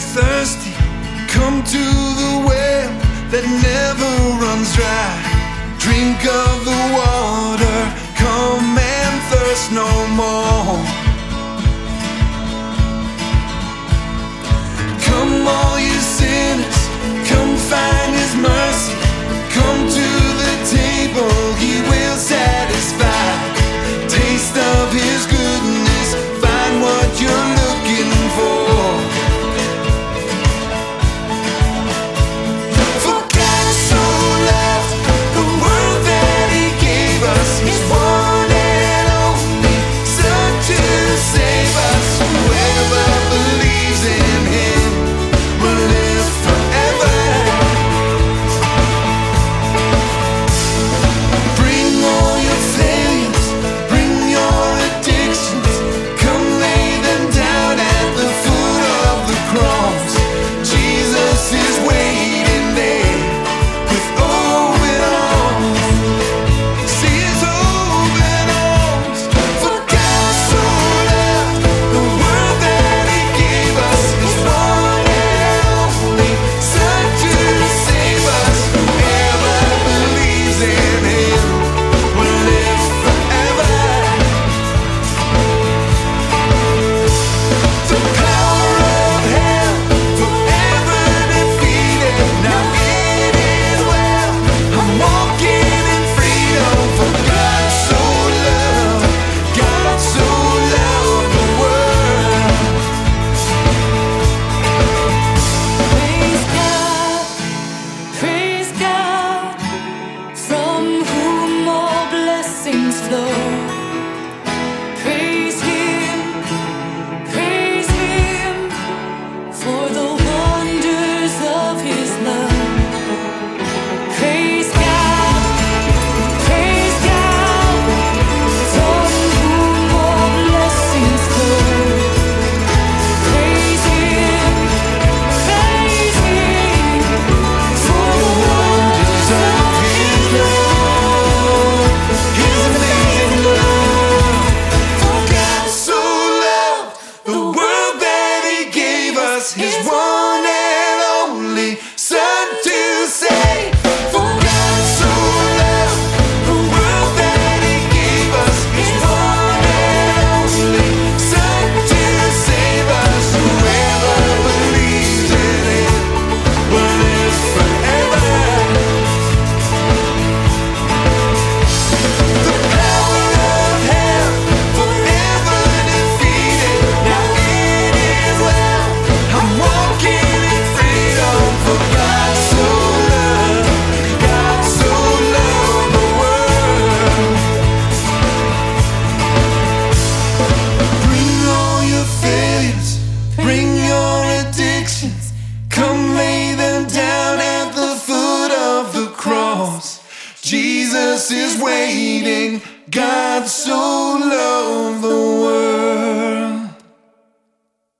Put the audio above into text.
thirsty, come to the well that never runs dry. Drink of the water, come and thirst no more. slow his, his. is waiting. God so loved the world.